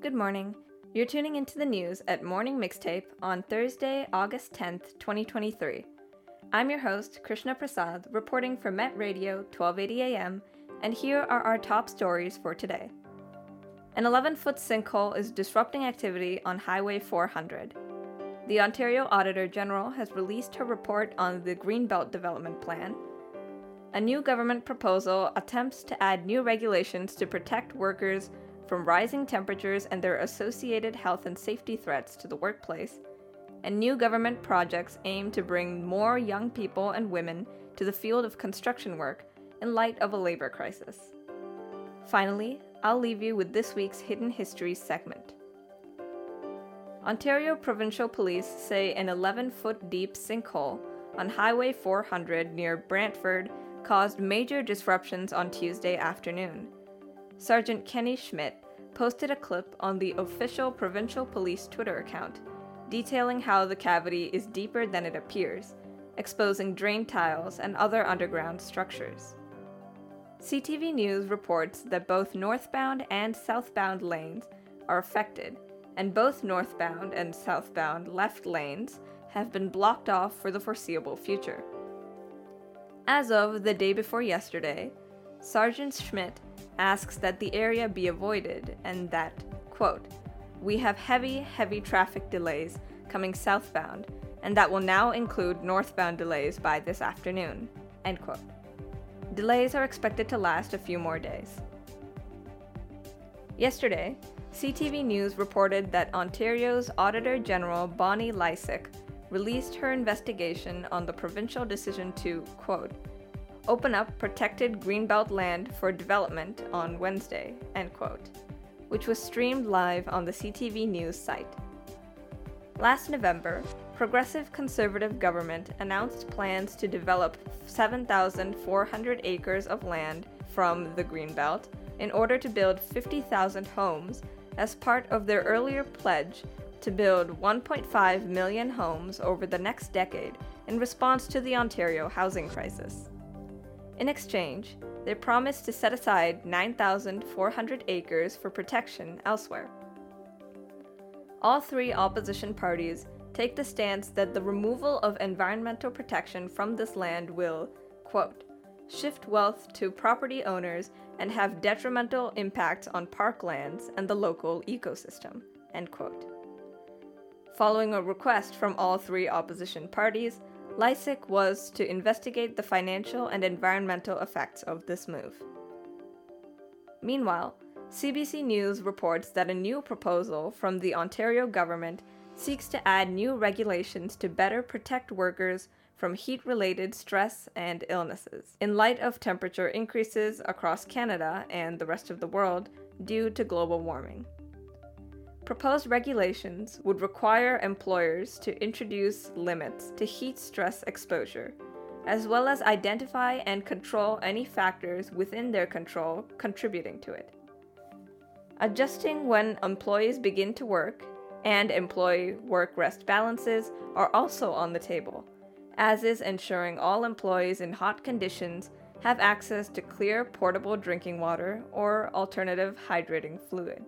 Good morning. You're tuning into the news at Morning Mixtape on Thursday, August 10th, 2023. I'm your host, Krishna Prasad, reporting for Met Radio 1280 AM, and here are our top stories for today. An 11 foot sinkhole is disrupting activity on Highway 400. The Ontario Auditor General has released her report on the Greenbelt Development Plan. A new government proposal attempts to add new regulations to protect workers from rising temperatures and their associated health and safety threats to the workplace, and new government projects aim to bring more young people and women to the field of construction work in light of a labor crisis. Finally, I'll leave you with this week's Hidden Histories segment. Ontario Provincial Police say an 11 foot deep sinkhole on Highway 400 near Bradford caused major disruptions on Tuesday afternoon. Sergeant Kerry Schmidt posted a clip on the official provincial police Twitter account detailing how the cavity is deeper than it appears, exposing drain tiles and other underground structures. CTV News reports that both northbound and southbound lanes are affected, and both northbound and southbound left lanes have been blocked off for the foreseeable future. As of the day before yesterday, Sergeant Schmidt asks that the area be avoided and that, quote, we have heavy, heavy traffic delays coming southbound, and that will now include northbound delays by this afternoon, end quote. Delays are expected to last a few more days. Yesterday, CTV News reported that Ontario's Auditor General Bonnie Lysyk released her investigation on the provincial decision to, quote, open up protected greenbelt land for development on Wednesday, end quote, which was streamed live on the CTV News site. Last November, Progressive Conservative government announced plans to develop 7,400 acres of land from the Greenbelt in order to build 50,000 homes as part of their earlier pledge to build 1.5 million homes over the next decade in response to the Ontario housing crisis. In exchange, they promised to set aside 9,400 acres for protection elsewhere. All three opposition parties take the stance that the removal of environmental protection from this land will, quote, shift wealth to property owners and have detrimental impacts on parklands and the local ecosystem, end quote. Following a request from all three opposition parties, Lysyk was to investigate the financial and environmental effects of this move. Meanwhile, CBC News reports that a new proposal from the Ontario government seeks to add new regulations to better protect workers from heat related stress and illnesses, in light of temperature increases across Canada and the rest of the world due to global warming. Proposed regulations would require employers to introduce limits to heat stress exposure, as well as identify and control any factors within their control contributing to it. Adjusting when employees begin to work and employee work rest balances are also on the table, as is ensuring all employees in hot conditions have access to clear portable drinking water or alternative hydrating fluid.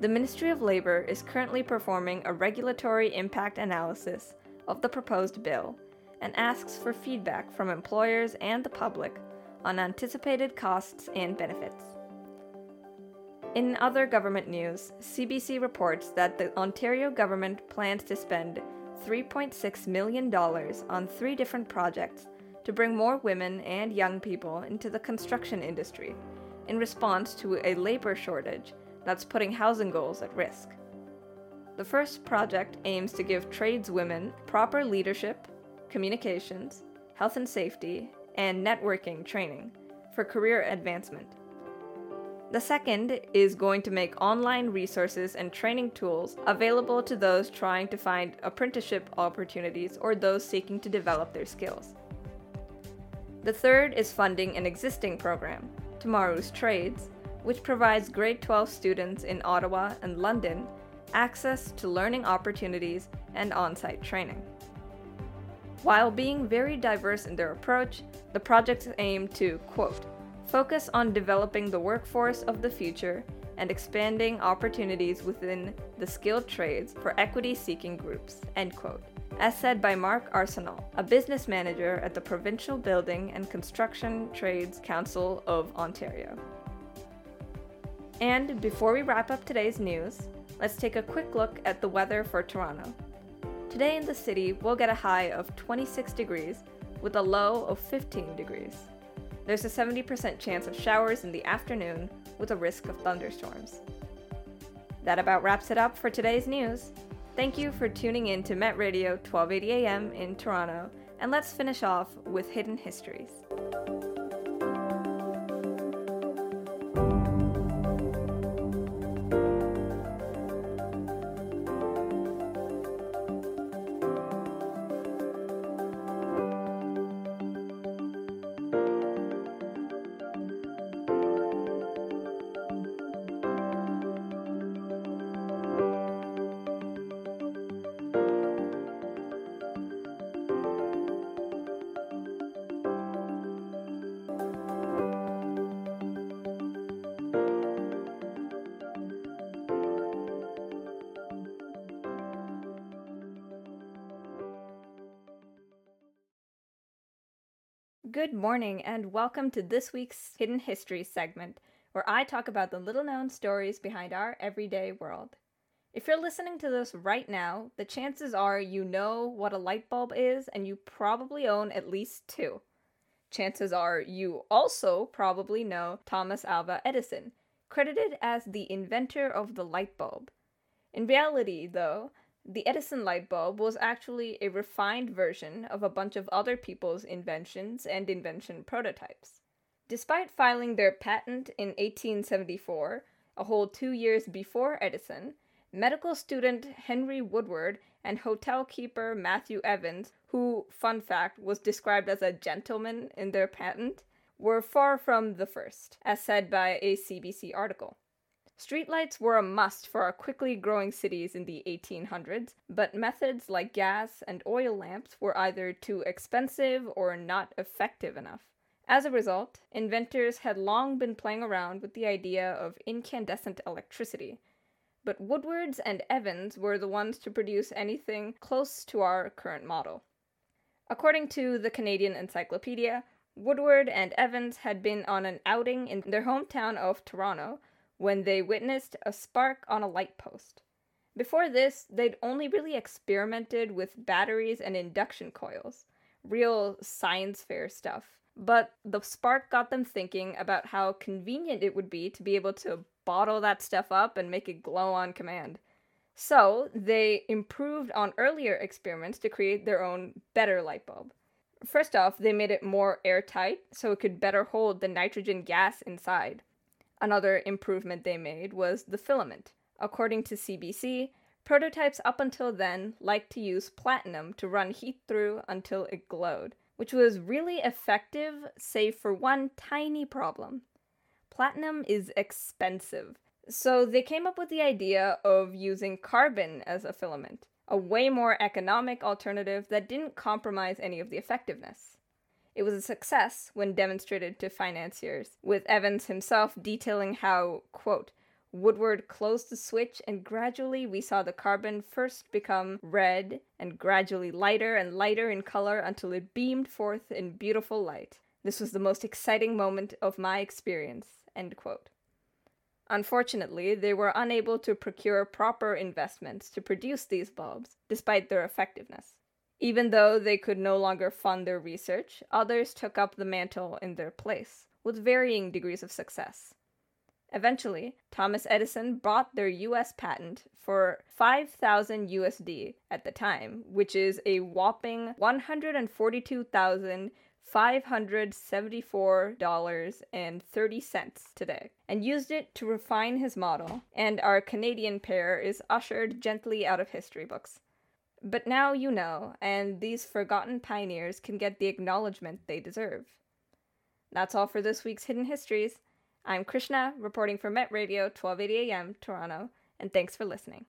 The Ministry of Labor is currently performing a regulatory impact analysis of the proposed bill and asks for feedback from employers and the public on anticipated costs and benefits. In other government news, CBC reports that the Ontario government plans to spend $3.6 million on three different projects to bring more women and young people into the construction industry in response to a labor shortage that's putting housing goals at risk. The first project aims to give tradeswomen proper leadership, communications, health and safety, and networking training for career advancement. The second is going to make online resources and training tools available to those trying to find apprenticeship opportunities or those seeking to develop their skills. The third is funding an existing program Tomorrow's Trades, which provides grade 12 students in Ottawa and London access to learning opportunities and on site training. While being very diverse in their approach, the projects aim to, quote, focus on developing the workforce of the future and expanding opportunities within the skilled trades for equity seeking groups, end quote, as said by Mark Arsenal, a business manager at the Provincial Building and Construction Trades Council of Ontario. And before we wrap up today's news, let's take a quick look at the weather for Toronto. Today in the city, we'll get a high of 26 degrees with a low of 15 degrees. There's a 70% chance of showers in the afternoon with a risk of thunderstorms. That about wraps it up for today's news. Thank you for tuning in to Met Radio 1280 AM in Toronto, and let's finish off with Hidden Histories. Good morning, and welcome to this week's Hidden History segment, where I talk about the little known stories behind our everyday world. If you're listening to this right now, the chances are you know what a light bulb is, and you probably own at least two. Chances are you also probably know Thomas Alva Edison, credited as the inventor of the light bulb. In reality, though, the Edison light bulb was actually a refined version of a bunch of other people's inventions and invention prototypes. Despite filing their patent in 1874, a whole two years before Edison, medical student Henry Woodward and hotel keeper Matthew Evans, who, fun fact, was described as a gentleman in their patent, were far from the first, as said by a CBC article. Streetlights were a must for our quickly growing cities in the 1800s, but methods like gas and oil lamps were either too expensive or not effective enough. As a result, inventors had long been playing around with the idea of incandescent electricity. But Woodwards and Evans were the ones to produce anything close to our current model. According to the Canadian Encyclopedia, Woodward and Evans had been on an outing in their hometown of Toronto when they witnessed a spark on a light post. Before this, they'd only really experimented with batteries and induction coils, real science fair stuff. But the spark got them thinking about how convenient it would be to be able to bottle that stuff up and make it glow on command. So, they improved on earlier experiments to create their own better light bulb. First off, they made it more airtight so it could better hold the nitrogen gas inside. Another improvement they made was the filament. According to CBC, prototypes up until then liked to use platinum to run heat through until it glowed, which was really effective, save for one tiny problem. Platinum is expensive, so they came up with the idea of using carbon as a filament, a way more economic alternative that didn't compromise any of the effectiveness. It was a success when demonstrated to financiers, with Evans himself detailing how, quote, Woodward closed the switch, and gradually we saw the carbon first become red and gradually lighter and lighter in color until it beamed forth in beautiful light. This was the most exciting moment of my experience. End quote. Unfortunately, they were unable to procure proper investments to produce these bulbs, despite their effectiveness. Even though they could no longer fund their research, others took up the mantle in their place, with varying degrees of success. Eventually, Thomas Edison bought their US patent for 5000 USD at the time, which is a whopping $142,574.30 today, and used it to refine his model, and our Canadian pair is ushered gently out of history books. But now you know, and these forgotten pioneers can get the acknowledgement they deserve. That's all for this week's Hidden Histories. I'm Krishna, reporting for Met Radio 1280 AM, Toronto, and thanks for listening.